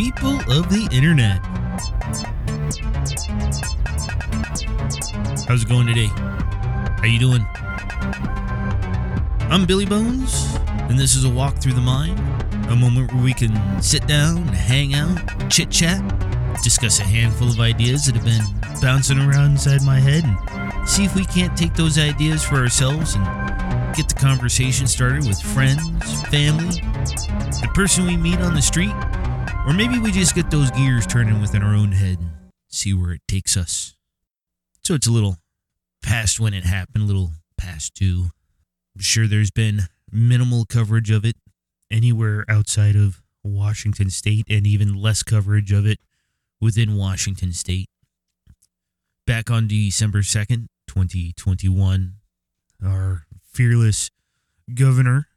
People of the internet. How's it going today? How you doing? I'm Billy Bones, and this is a walk through the mind, a moment where we can sit down, hang out, chit chat, discuss a handful of ideas that have been bouncing around inside my head, and see if we can't take those ideas for ourselves and get the conversation started with friends, family, the person we meet on the street, or maybe we just get those gears turning within our own head and see where it takes us. So it's a little past when it happened, a little past due. I'm sure there's been minimal coverage of it anywhere outside of Washington State and even less coverage of it within Washington State. Back on December 2nd, 2021, our fearless governor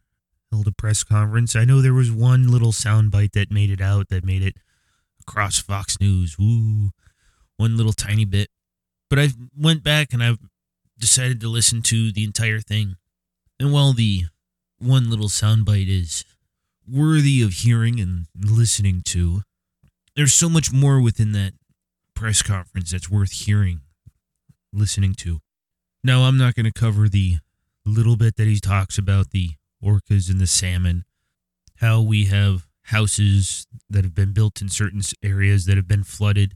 held a press conference. I know there was one little soundbite that made it out that made it across Fox News. Woo, one little tiny bit. But I went back and I've decided to listen to the entire thing. And while the one little soundbite is worthy of hearing and listening to, there's so much more within that press conference that's worth hearing, listening to. Now, I'm not going to cover the little bit that he talks about the orcas and the salmon, how we have houses that have been built in certain areas that have been flooded,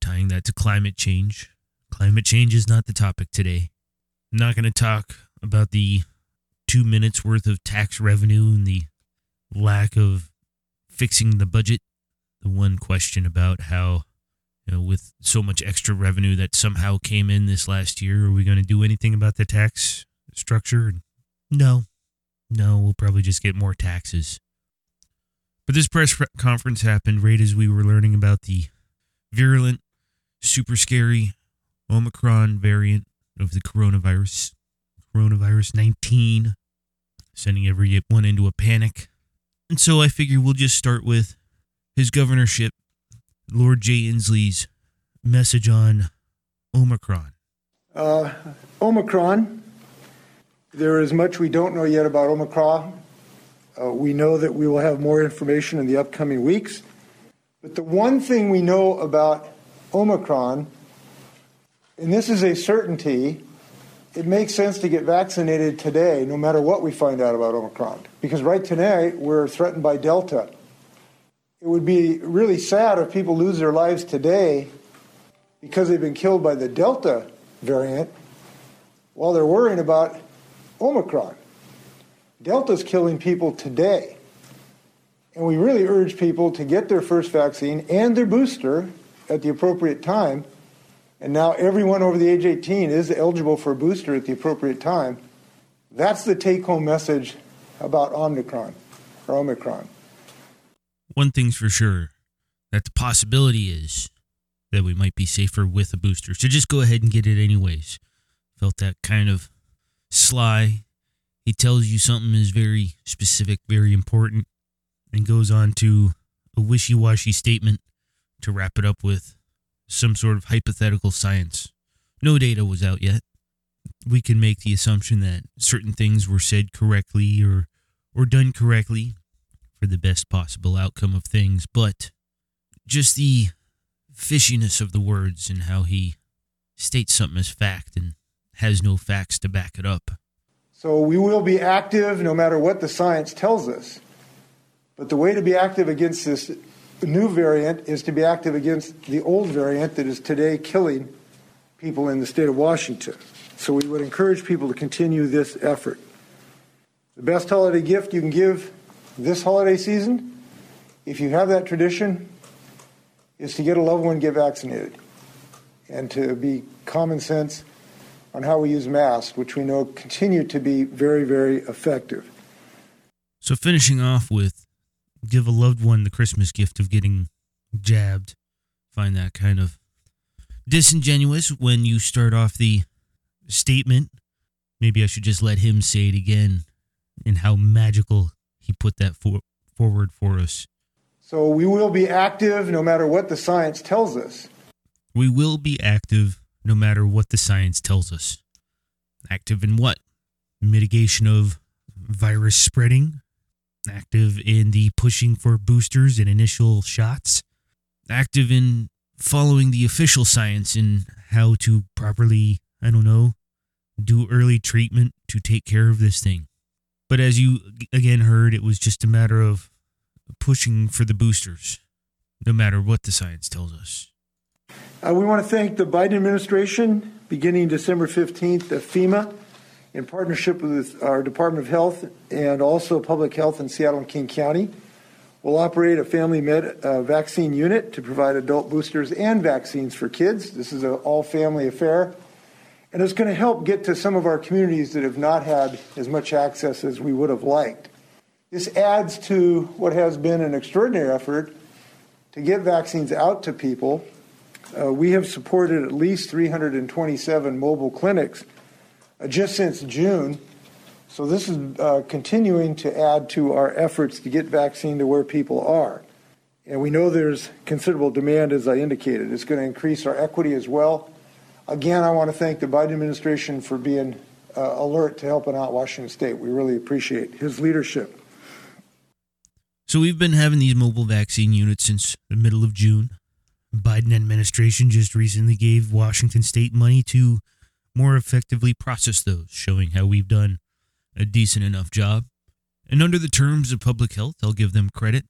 tying that to climate change. Climate change is not the topic today. I'm not going to talk about the two minutes worth of tax revenue and the lack of fixing the budget. The one question about how, you know, with so much extra revenue that somehow came in this last year, are we going to do anything about the tax structure? No, no, we'll probably just get more taxes. But this press conference happened right as we were learning about the virulent, super scary Omicron variant of the coronavirus, coronavirus 19, sending everyone into a panic. And so I figure we'll just start with his governorship, Lord Jay Inslee's message on Omicron. Uh, Omicron there is much we don't know yet about Omicron. Uh, we know that we will have more information in the upcoming weeks. But the one thing we know about Omicron, and this is a certainty, it makes sense to get vaccinated today, no matter what we find out about Omicron. Because right today, we're threatened by Delta. It would be really sad if people lose their lives today because they've been killed by the Delta variant while they're worrying about Omicron. Delta's killing people today. And we really urge people to get their first vaccine and their booster at the appropriate time. And now everyone over the age 18 is eligible for a booster at the appropriate time. That's the take home message about Omicron or Omicron. One thing's for sure that the possibility is that we might be safer with a booster. So just go ahead and get it anyways. Felt that kind of sly. He tells you something is very specific, very important, and goes on to a wishy washy statement to wrap it up with some sort of hypothetical science. No data was out yet. We can make the assumption that certain things were said correctly or or done correctly for the best possible outcome of things, but just the fishiness of the words and how he states something as fact and has no facts to back it up. So we will be active no matter what the science tells us. But the way to be active against this new variant is to be active against the old variant that is today killing people in the state of Washington. So we would encourage people to continue this effort. The best holiday gift you can give this holiday season, if you have that tradition, is to get a loved one get vaccinated and to be common sense on how we use masks, which we know continue to be very, very effective. So, finishing off with give a loved one the Christmas gift of getting jabbed. Find that kind of disingenuous when you start off the statement. Maybe I should just let him say it again and how magical he put that for, forward for us. So, we will be active no matter what the science tells us. We will be active no matter what the science tells us. Active in what? Mitigation of virus spreading? active in the pushing for boosters and initial shots, active in following the official science in how to properly, I don't know, do early treatment to take care of this thing. But as you again heard, it was just a matter of pushing for the boosters, no matter what the science tells us. Uh, we want to thank the Biden administration, beginning December 15th, of FEMA, in partnership with our Department of Health and also Public Health in Seattle and King County. We'll operate a family med uh, vaccine unit to provide adult boosters and vaccines for kids. This is an all family affair. And it's going to help get to some of our communities that have not had as much access as we would have liked. This adds to what has been an extraordinary effort to get vaccines out to people. Uh, we have supported at least 327 mobile clinics uh, just since June. So this is uh, continuing to add to our efforts to get vaccine to where people are. And we know there's considerable demand, as I indicated. It's going to increase our equity as well. Again, I want to thank the Biden administration for being uh, alert to helping out Washington State. We really appreciate his leadership. So we've been having these mobile vaccine units since the middle of June. Biden administration just recently gave Washington state money to more effectively process those, showing how we've done a decent enough job. And under the terms of public health, I'll give them credit,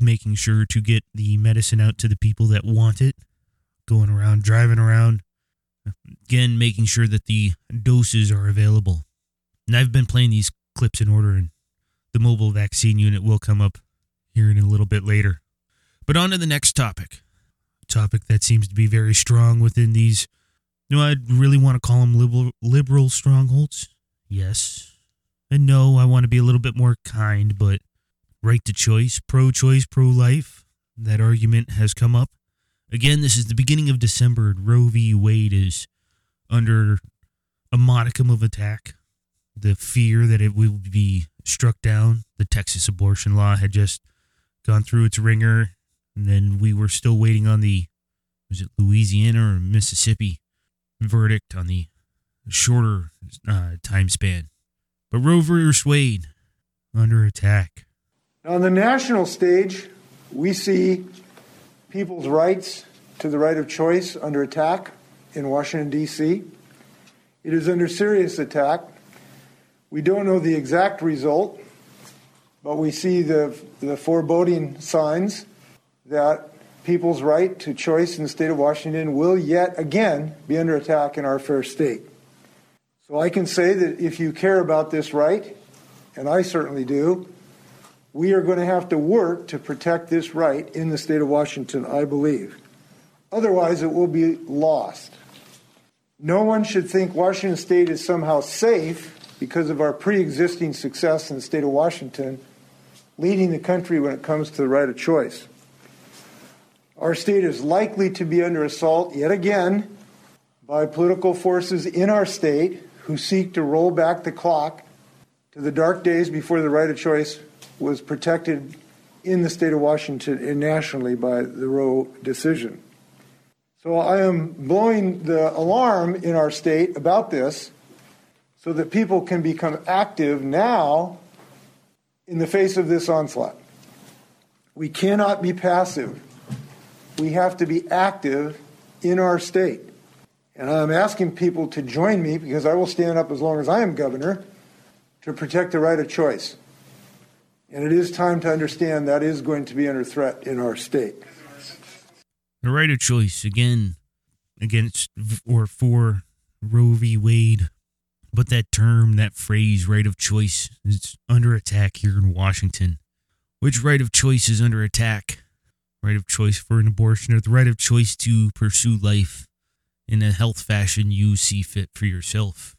making sure to get the medicine out to the people that want it, going around, driving around, again, making sure that the doses are available. And I've been playing these clips in order, and the mobile vaccine unit will come up here in a little bit later. But on to the next topic. Topic that seems to be very strong within these, you know, I'd really want to call them liberal, liberal strongholds. Yes. And no, I want to be a little bit more kind, but right to choice, pro choice, pro life, that argument has come up. Again, this is the beginning of December. Roe v. Wade is under a modicum of attack. The fear that it will be struck down. The Texas abortion law had just gone through its ringer, and then we were still waiting on the was it Louisiana or Mississippi verdict on the shorter uh, time span. But Roe v. Wade under attack. On the national stage, we see people's rights to the right of choice under attack in Washington, D.C. It is under serious attack. We don't know the exact result, but we see the, the foreboding signs that people's right to choice in the state of Washington will yet again be under attack in our fair state. So I can say that if you care about this right, and I certainly do, we are going to have to work to protect this right in the state of Washington, I believe. Otherwise, it will be lost. No one should think Washington state is somehow safe because of our pre existing success in the state of Washington leading the country when it comes to the right of choice. Our state is likely to be under assault yet again by political forces in our state who seek to roll back the clock to the dark days before the right of choice was protected in the state of Washington and nationally by the Roe decision. So I am blowing the alarm in our state about this so that people can become active now in the face of this onslaught. We cannot be passive. We have to be active in our state. And I'm asking people to join me because I will stand up as long as I am governor to protect the right of choice. And it is time to understand that is going to be under threat in our state. The right of choice, again, against or for Roe v. Wade but that term, that phrase, right of choice, is under attack here in Washington. Which right of choice is under attack? Right of choice for an abortion or the right of choice to pursue life in a health fashion you see fit for yourself?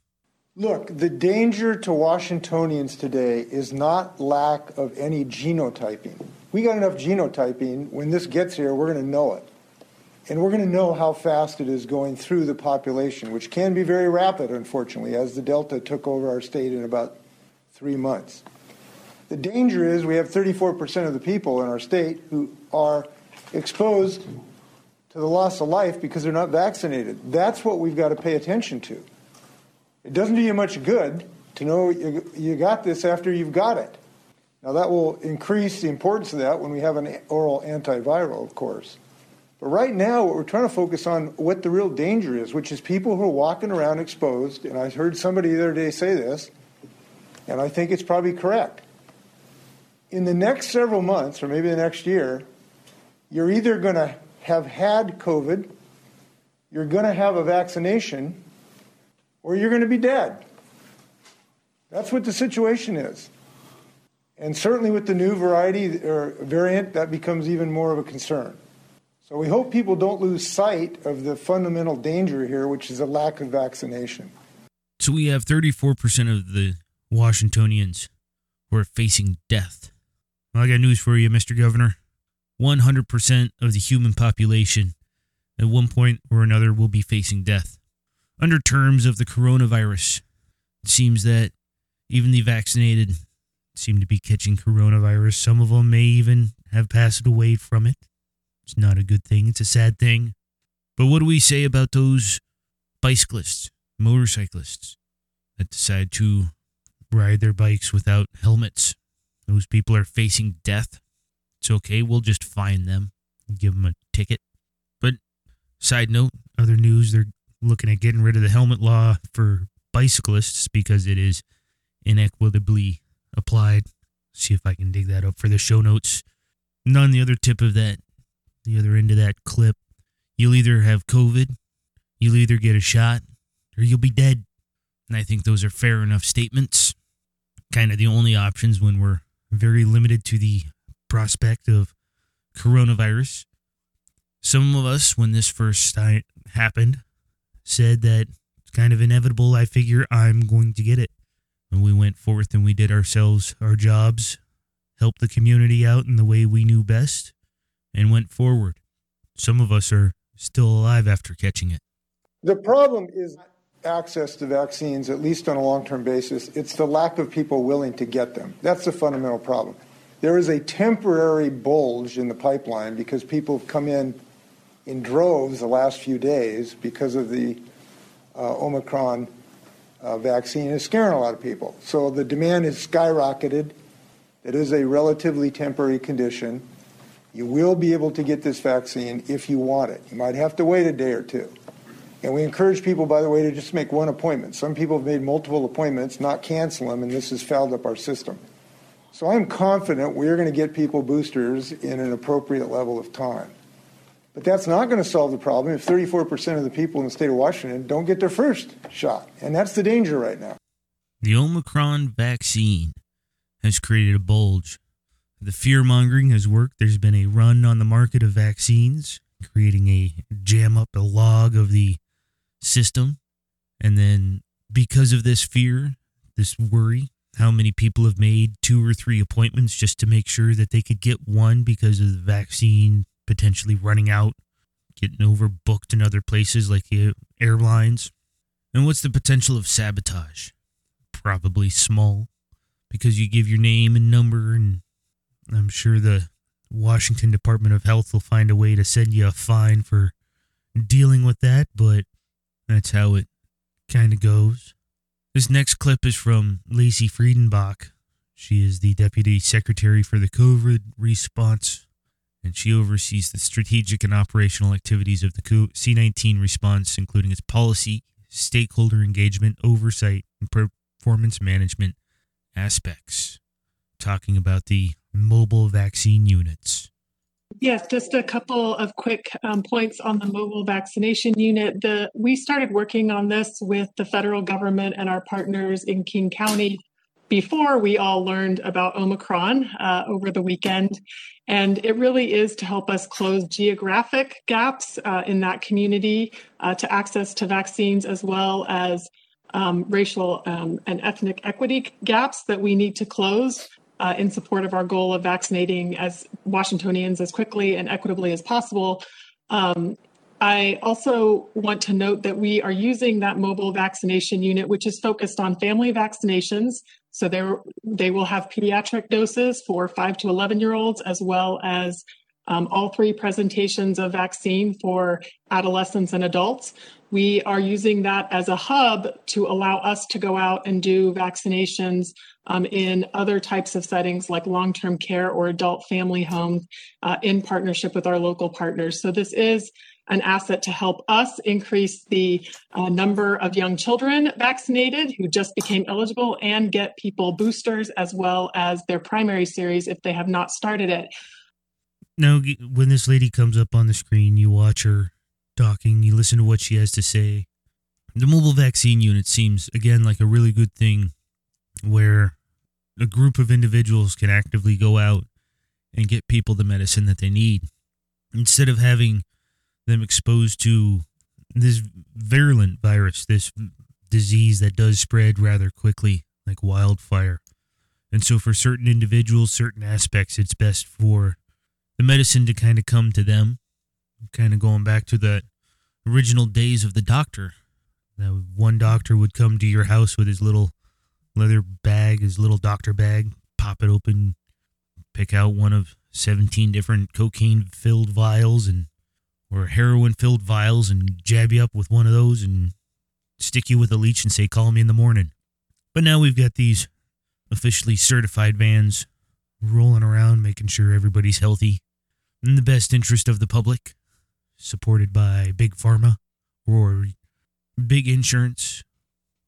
Look, the danger to Washingtonians today is not lack of any genotyping. We got enough genotyping. When this gets here, we're going to know it. And we're going to know how fast it is going through the population, which can be very rapid, unfortunately, as the Delta took over our state in about three months. The danger is we have 34% of the people in our state who are exposed to the loss of life because they're not vaccinated. That's what we've got to pay attention to. It doesn't do you much good to know you got this after you've got it. Now, that will increase the importance of that when we have an oral antiviral, of course. But right now, what we're trying to focus on what the real danger is, which is people who are walking around exposed. And I heard somebody the other day say this, and I think it's probably correct. In the next several months, or maybe the next year, you're either going to have had COVID, you're going to have a vaccination, or you're going to be dead. That's what the situation is. And certainly with the new variety or variant, that becomes even more of a concern. So we hope people don't lose sight of the fundamental danger here, which is a lack of vaccination. So we have 34% of the Washingtonians who are facing death. Well, I got news for you, Mr. Governor. 100% of the human population at one point or another will be facing death. Under terms of the coronavirus, it seems that even the vaccinated seem to be catching coronavirus. Some of them may even have passed away from it. It's not a good thing, it's a sad thing. But what do we say about those bicyclists, motorcyclists that decide to ride their bikes without helmets? Those people are facing death. It's okay, we'll just find them and give them a ticket. But, side note, other news, they're looking at getting rid of the helmet law for bicyclists because it is inequitably applied. See if I can dig that up for the show notes. And on the other tip of that, the other end of that clip, you'll either have COVID, you'll either get a shot, or you'll be dead. And I think those are fair enough statements. Kind of the only options when we're very limited to the prospect of coronavirus. Some of us, when this first happened, said that it's kind of inevitable. I figure I'm going to get it. And we went forth and we did ourselves our jobs, helped the community out in the way we knew best, and went forward. Some of us are still alive after catching it. The problem is access to vaccines, at least on a long term basis. It's the lack of people willing to get them. That's the fundamental problem. There is a temporary bulge in the pipeline because people have come in in droves the last few days because of the uh, Omicron uh, vaccine is scaring a lot of people. So the demand has skyrocketed. It is a relatively temporary condition. You will be able to get this vaccine if you want it. You might have to wait a day or two. And we encourage people, by the way, to just make one appointment. Some people have made multiple appointments, not cancel them, and this has fouled up our system. So I'm confident we're going to get people boosters in an appropriate level of time. But that's not going to solve the problem if 34% of the people in the state of Washington don't get their first shot. And that's the danger right now. The Omicron vaccine has created a bulge. The fear mongering has worked. There's been a run on the market of vaccines, creating a jam up a log of the system. And then, because of this fear, this worry, how many people have made two or three appointments just to make sure that they could get one because of the vaccine potentially running out, getting overbooked in other places like the airlines. And what's the potential of sabotage? Probably small because you give your name and number, and I'm sure the Washington Department of Health will find a way to send you a fine for dealing with that, but that's how it kind of goes. This next clip is from Lacy Fehrenbach. She is the Deputy Secretary for the COVID Response and she oversees the strategic and operational activities of the C19 response, including its policy, stakeholder engagement, oversight, and performance management aspects. Talking about the mobile vaccine units. Yes, just a couple of quick um, points on the mobile vaccination unit. The we started working on this with the federal government and our partners in King County before we all learned about Omicron uh, over the weekend. And it really is to help us close geographic gaps uh, in that community uh, to access to vaccines, as well as um, racial um, and ethnic equity gaps that we need to close uh, in support of our goal of vaccinating as Washingtonians as quickly and equitably as possible. Um, I also want to note that we are using that mobile vaccination unit, which is focused on family vaccinations. So they will have pediatric doses for 5 to 11 year olds, as well as um, all three presentations of vaccine for adolescents and adults. We are using that as a hub to allow us to go out and do vaccinations um, in other types of settings like long term care or adult family homes uh, in partnership with our local partners. So, this is an asset to help us increase the uh, number of young children vaccinated who just became eligible and get people boosters as well as their primary series if they have not started it. Now, when this lady comes up on the screen, you watch her talking, you listen to what she has to say. The mobile vaccine unit seems, again, like a really good thing where a group of individuals can actively go out and get people the medicine that they need instead of having them exposed to this virulent virus, this disease that does spread rather quickly like wildfire. And so, for certain individuals, certain aspects, it's best for the medicine to kind of come to them, kind of going back to the original days of the doctor. That one doctor would come to your house with his little leather bag, his little doctor bag, pop it open, pick out one of 17 different cocaine filled vials and or heroin filled vials and jab you up with one of those and stick you with a leech and say, call me in the morning. But now we've got these officially certified vans rolling around, making sure everybody's healthy in the best interest of the public, supported by Big Pharma or Big Insurance,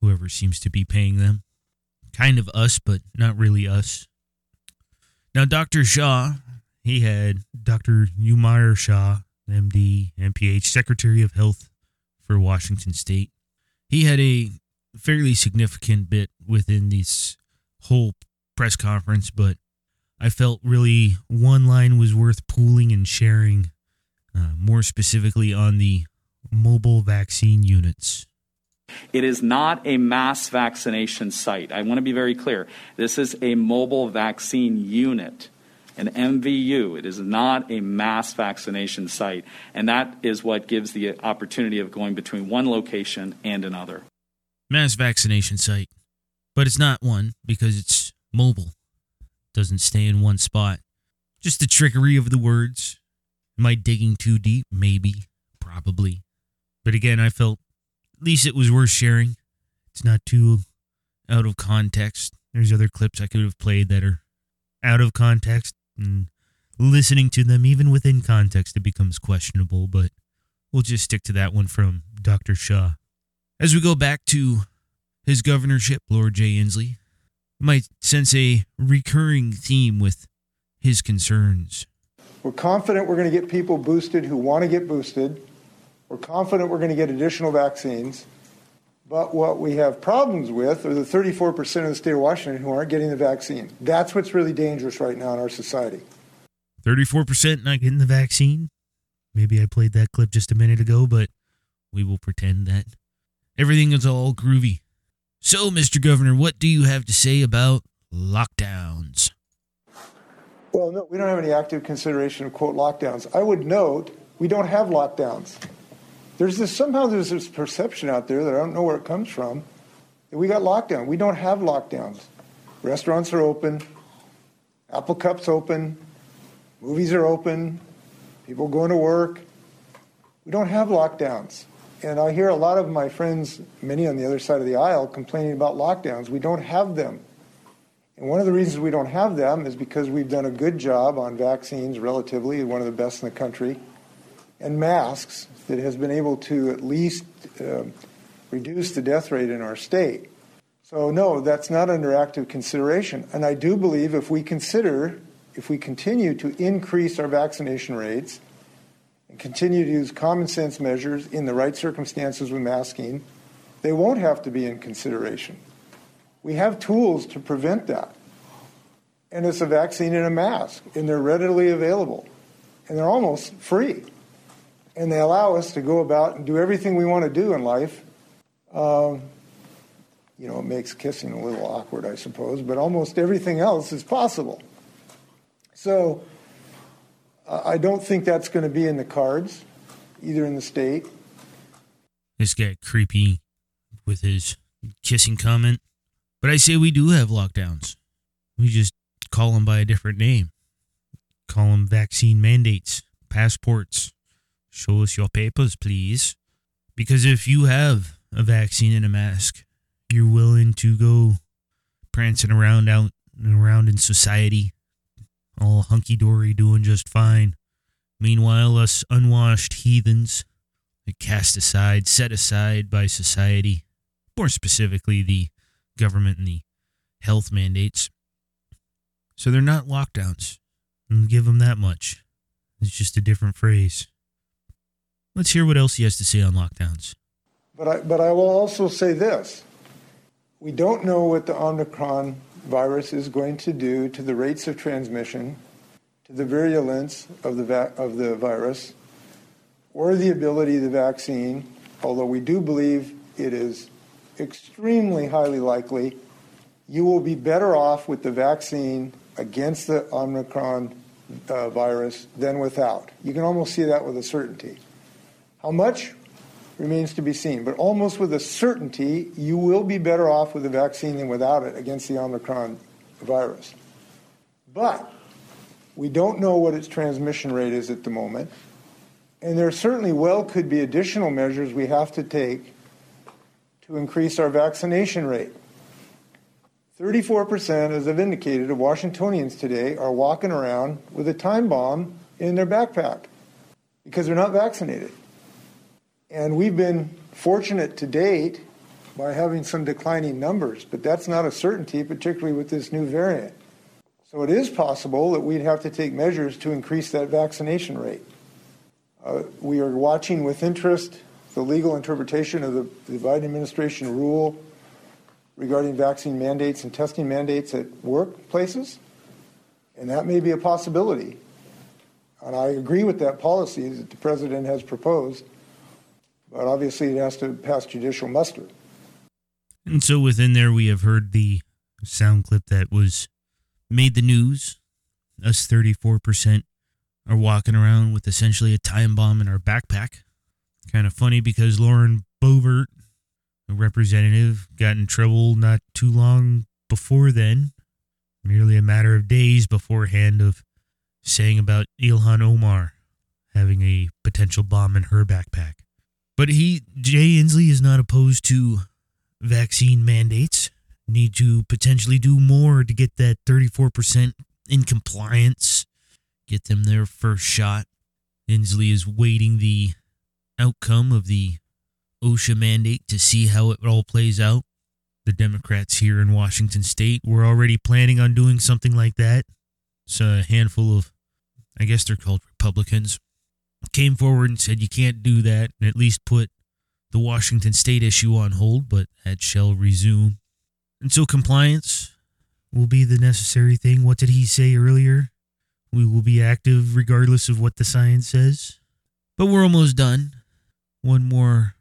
whoever seems to be paying them. Kind of us, but not really us. Now, Dr. Shah, he had Dr. Umair Shah MD, MPH, Secretary of Health for Washington State. He had a fairly significant bit within this whole press conference, but I felt really one line was worth pooling and sharing, uh, more specifically on the mobile vaccine units. It is not a mass vaccination site. I want to be very clear. This is a mobile vaccine unit an MVU. It is not a mass vaccination site, and that is what gives the opportunity of going between one location and another. Mass vaccination site, but it's not one because it's mobile. Doesn't stay in one spot. Just the trickery of the words. Am I digging too deep? Maybe, probably. But again, I felt at least it was worth sharing. It's not too out of context. There's other clips I could have played that are out of context and listening to them, even within context, it becomes questionable, but we'll just stick to that one from Dr. Shah. As we go back to his governorship, Lord Jay Inslee might sense a recurring theme with his concerns. We're confident we're going to get people boosted who want to get boosted. We're confident we're going to get additional vaccines. But what we have problems with are the 34% of the state of Washington who aren't getting the vaccine. That's what's really dangerous right now in our society. 34% not getting the vaccine? Maybe I played that clip just a minute ago, but we will pretend that everything is all groovy. So, Mr. Governor, what do you have to say about lockdowns? Well, no, we don't have any active consideration of quote lockdowns. I would note we don't have lockdowns. There's this somehow there's this perception out there that I don't know where it comes from that we got lockdown. We don't have lockdowns. Restaurants are open, Apple Cup's open, movies are open, people going to work. We don't have lockdowns. And I hear a lot of my friends, many on the other side of the aisle, complaining about lockdowns. We don't have them. And one of the reasons we don't have them is because we've done a good job on vaccines, relatively, one of the best in the country, and masks that has been able to at least uh, reduce the death rate in our state. So, no, that's not under active consideration. And I do believe if we consider, if we continue to increase our vaccination rates and continue to use common sense measures in the right circumstances with masking, they won't have to be in consideration. We have tools to prevent that. And it's a vaccine and a mask, and they're readily available, and they're almost free and they allow us to go about and do everything we want to do in life. Um, you know, it makes kissing a little awkward, I suppose, but almost everything else is possible. So uh, I don't think that's going to be in the cards, either in the state. This guy creepy with his kissing comment. But I say we do have lockdowns. We just call them by a different name. Call them vaccine mandates, passports, Show us your papers, please. Because if you have a vaccine and a mask, you're willing to go prancing around out and around in society, all hunky dory, doing just fine. Meanwhile, us unwashed heathens, cast aside, set aside by society, more specifically the government and the health mandates. So they're not lockdowns. I'll give them that much. It's just a different phrase. Let's hear what else he has to say on lockdowns. But I, but I will also say this. We don't know what the Omicron virus is going to do to the rates of transmission, to the virulence of the, va- of the virus, or the ability of the vaccine, although we do believe it is extremely highly likely you will be better off with the vaccine against the Omicron uh, virus than without. You can almost see that with a certainty. How much remains to be seen, but almost with a certainty, you will be better off with the vaccine than without it against the Omicron virus. But we don't know what its transmission rate is at the moment, and there certainly well could be additional measures we have to take to increase our vaccination rate. 34%, as I've indicated, of Washingtonians today are walking around with a time bomb in their backpack because they're not vaccinated. And we've been fortunate to date by having some declining numbers, but that's not a certainty, particularly with this new variant. So it is possible that we'd have to take measures to increase that vaccination rate. Uh, we are watching with interest the legal interpretation of the, the Biden administration rule regarding vaccine mandates and testing mandates at workplaces, and that may be a possibility. And I agree with that policy that the president has proposed, but obviously it has to pass judicial muster. And so within there, we have heard the sound clip that was made the news. Us 34% are walking around with essentially a time bomb in our backpack. Kind of funny because Lauren Boebert a representative got in trouble not too long before then, merely a matter of days beforehand, of saying about Ilhan Omar having a potential bomb in her backpack. But he, Jay Inslee, is not opposed to vaccine mandates. Need to potentially do more to get that 34% in compliance, get them their first shot. Inslee is waiting the outcome of the OSHA mandate to see how it all plays out. The Democrats here in Washington state were already planning on doing something like that. So a handful of, I guess they're called Republicans, came forward and said you can't do that and at least put the Washington state issue on hold, but that shall resume. And so compliance will be the necessary thing. What did he say earlier? We will be active regardless of what the science says. But we're almost done. One more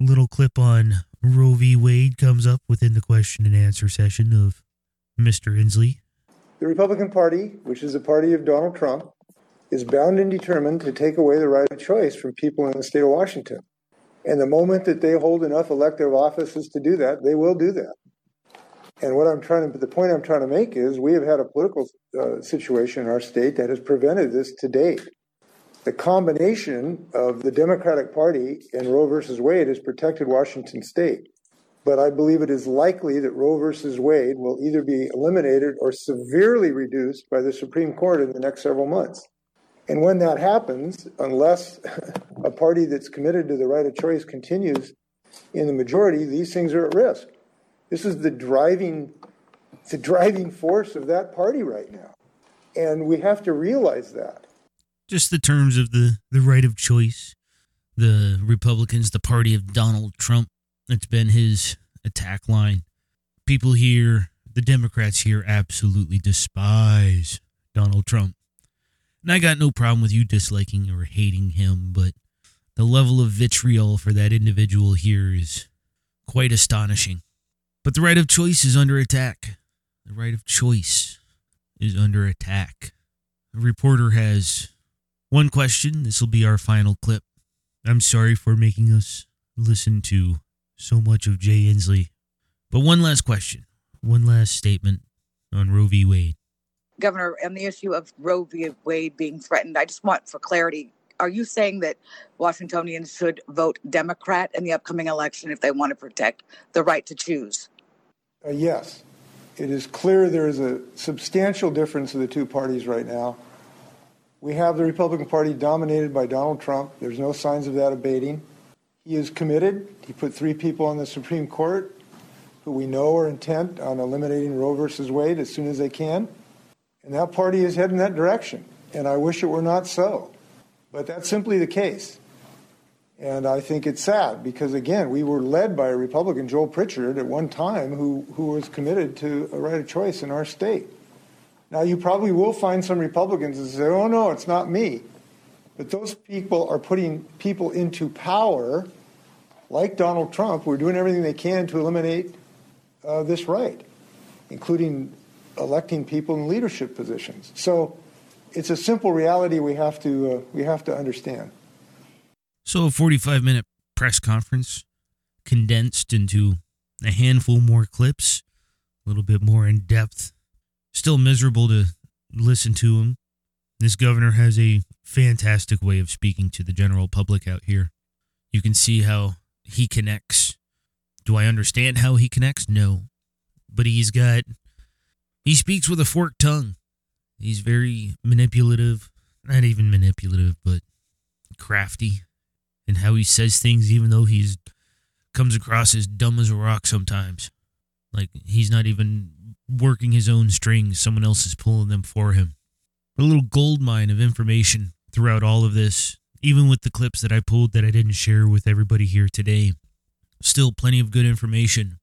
little clip on Roe v. Wade comes up within the question and answer session of Mr. Inslee. The Republican Party, which is the party of Donald Trump, is bound and determined to take away the right of choice from people in the state of Washington. And the moment that they hold enough elective offices to do that, they will do that. And what I'm trying to, the point I'm trying to make is we have had a political uh, situation in our state that has prevented this to date the combination of the Democratic Party and Roe versus Wade has protected Washington state. But I believe it is likely that Roe versus Wade will either be eliminated or severely reduced by the Supreme Court in the next several months. And when that happens, unless a party that's committed to the right of choice continues in the majority, these things are at risk. This is the driving, the driving force of that party right now. And we have to realize that just the terms of the, the right of choice. The Republicans, the party of Donald Trump, that's been his attack line. People here, the Democrats here, absolutely despise Donald Trump. And I got no problem with you disliking or hating him, but the level of vitriol for that individual here is quite astonishing. But the right of choice is under attack. The right of choice is under attack. A reporter has one question. This will be our final clip. I'm sorry for making us listen to so much of Jay Inslee. But one last question, one last statement on Roe v. Wade. Governor, on the issue of Roe v. Wade being threatened, I just want for clarity are you saying that Washingtonians should vote Democrat in the upcoming election if they want to protect the right to choose? Uh, yes. It is clear there is a substantial difference in the two parties right now. We have the Republican Party dominated by Donald Trump. There's no signs of that abating. He is committed. He put three people on the Supreme Court who we know are intent on eliminating Roe versus Wade as soon as they can. And that party is heading that direction. And I wish it were not so. But that's simply the case. And I think it's sad because, again, we were led by a Republican, Joel Pritchard, at one time who, who was committed to a right of choice in our state. Now, you probably will find some Republicans that say, oh, no, it's not me. But those people are putting people into power, like Donald Trump, who are doing everything they can to eliminate uh, this right, including electing people in leadership positions. So it's a simple reality we have to, uh, we have to understand. So, a 45 minute press conference condensed into a handful more clips, a little bit more in depth. Still miserable to listen to him. This governor has a fantastic way of speaking to the general public out here. You can see how he connects. Do I understand how he connects? No. But he's got, he speaks with a forked tongue. He's very manipulative. Not even manipulative, but crafty in how he says things, even though he's comes across as dumb as a rock sometimes. Like he's not even working his own strings, someone else is pulling them for him. A little gold mine of information throughout all of this, even with the clips that I pulled that I didn't share with everybody here today. Still plenty of good information.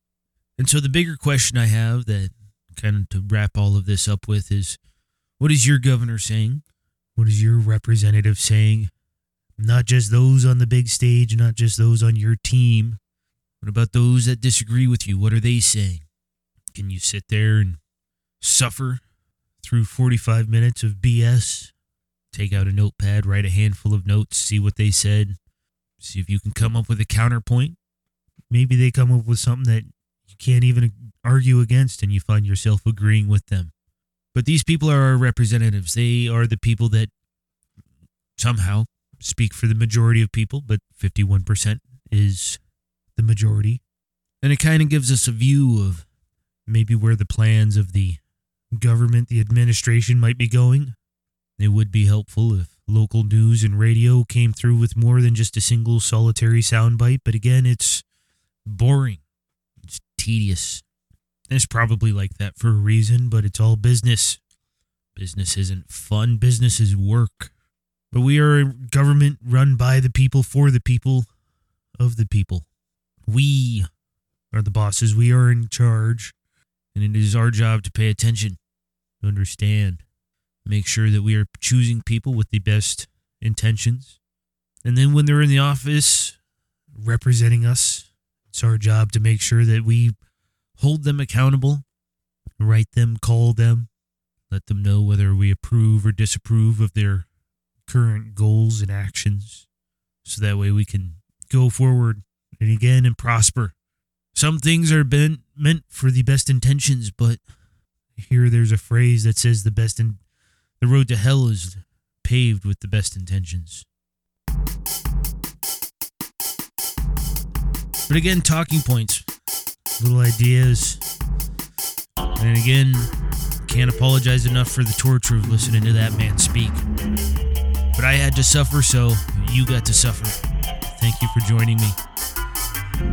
And so the bigger question I have that kind of to wrap all of this up with is what is your governor saying? What is your representative saying? Not just those on the big stage, not just those on your team. What about those that disagree with you? What are they saying? Can you sit there and suffer through 45 minutes of BS? Take out a notepad, write a handful of notes, see what they said, see if you can come up with a counterpoint. Maybe they come up with something that you can't even argue against and you find yourself agreeing with them. But these people are our representatives. They are the people that somehow speak for the majority of people, but 51% is the majority. And it kind of gives us a view of maybe where the plans of the government, the administration might be going. It would be helpful if local news and radio came through with more than just a single solitary soundbite, but again, it's boring. It's tedious. And it's probably like that for a reason, but it's all business. Business isn't fun, business is work. But we are a government run by the people, for the people, of the people. We are the bosses. We are in charge. And it is our job to pay attention, to understand, make sure that we are choosing people with the best intentions. And then when they're in the office representing us, it's our job to make sure that we hold them accountable, write them, call them, let them know whether we approve or disapprove of their current goals and actions so that way we can go forward and again and prosper. Some things are been, meant for the best intentions, but here there's a phrase that says the best in the road to hell is paved with the best intentions. But again, talking points, little ideas. And again, can't apologize enough for the torture of listening to that man speak. But I had to suffer, so you got to suffer. Thank you for joining me.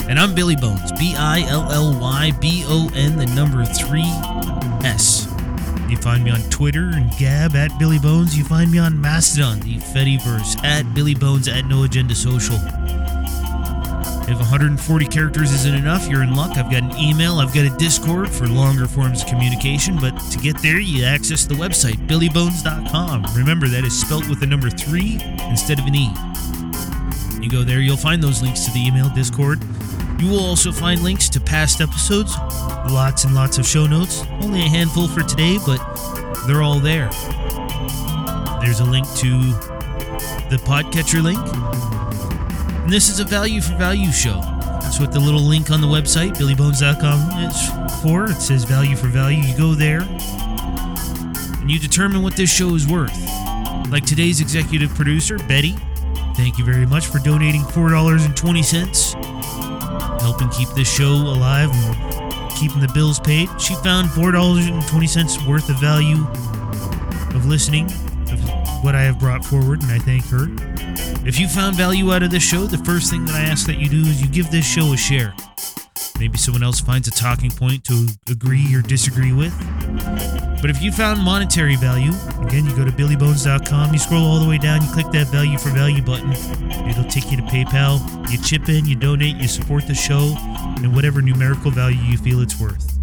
And I'm Billy Bones, B I L L Y B O N, the number three S. You find me on Twitter and Gab at Billy Bones. You find me on Mastodon, the Fediverse, at Billy Bones at No Agenda Social. If 140 characters isn't enough, you're in luck. I've got an email, I've got a Discord for longer forms of communication, but to get there, you access the website, billybon3s.com. Remember, that is spelt with the number three instead of an E. You go there, you'll find those links to the email, Discord. You will also find links to past episodes, lots and lots of show notes. Only a handful for today, but they're all there. There's a link to the Podcatcher link and this is a value for value show. That's what the little link on the website, billybon3s.com, is for. It says value for value. You go there and you determine what this show is worth. Like today's executive producer, Betty, thank you very much for donating $4.20, helping keep this show alive and keeping the bills paid. She found $4.20 worth of value of listening of what I have brought forward, and I thank her. If you found value out of this show, the first thing that I ask that you do is you give this show a share. Maybe someone else finds a talking point to agree or disagree with. But if you found monetary value, again, you go to billybon3s.com, you scroll all the way down, you click that value for value button. It'll take you to PayPal. You chip in, you donate, you support the show, and whatever numerical value you feel it's worth.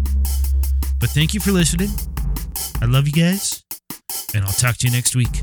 But thank you for listening. I love you guys, and I'll talk to you next week.